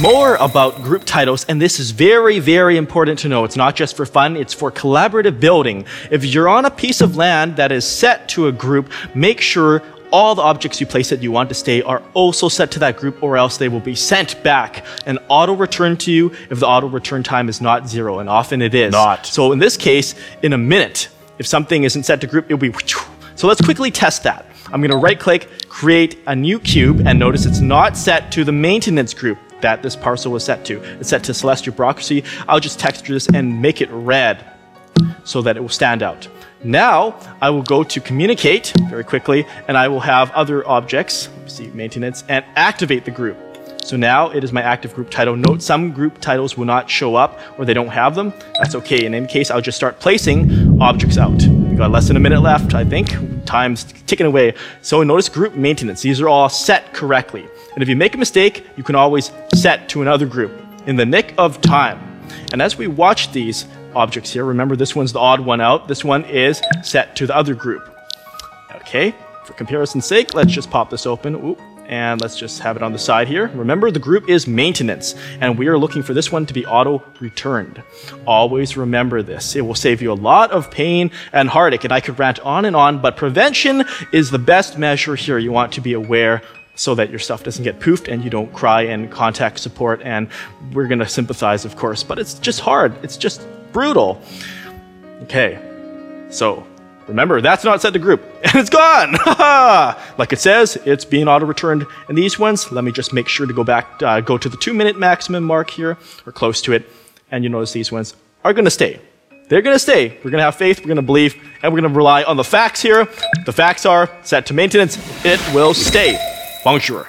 more about group titles, and this is very, very important to know. It's not just for fun, it's for collaborative building. If you're on a piece of land that is set to a group, make sure all the objects you place that you want to stay are also set to that group, or else they will be sent back and auto return to you if the auto return time is not zero, and often it is. Not. So in this case, in a minute, if something isn't set to group, it'll be. So let's quickly test that. I'm going to right click, create a new cube, and notice it's not set to the maintenance group that this parcel was set to. It's set to celestial bureaucracy. I'll just texture this and make it red so that it will stand out. Now I will go to communicate very quickly and I will have other objects, see maintenance, and activate the group. So now it is my active group title. Note some group titles will not show up or they don't have them. That's okay. In any case, I'll just start placing objects out. We got less than a minute left, I think. Time's ticking away. So notice group maintenance. These are all set correctly. And if you make a mistake, you can always set to another group in the nick of time. And as we watch these objects here, remember this one's the odd one out. This one is set to the other group. Okay, for comparison's sake, let's just pop this open. Ooh, and let's just have it on the side here. Remember, the group is maintenance, and we are looking for this one to be auto returned. Always remember this. It will save you a lot of pain and heartache, and I could rant on and on, but prevention is the best measure here. You want to be aware so that your stuff doesn't get poofed and you don't cry and contact support, and we're going to sympathize, of course, but it's just hard. It's just brutal. Okay, so Remember, that's not set to group, and it's gone! like it says, it's being auto-returned. And these ones, let me just make sure to go back, uh, go to the two-minute maximum mark here, or close to it, and you notice these ones are gonna stay. They're gonna stay. We're gonna have faith, we're gonna believe, and we're gonna rely on the facts here. The facts are set to maintenance, it will stay. Bonjour.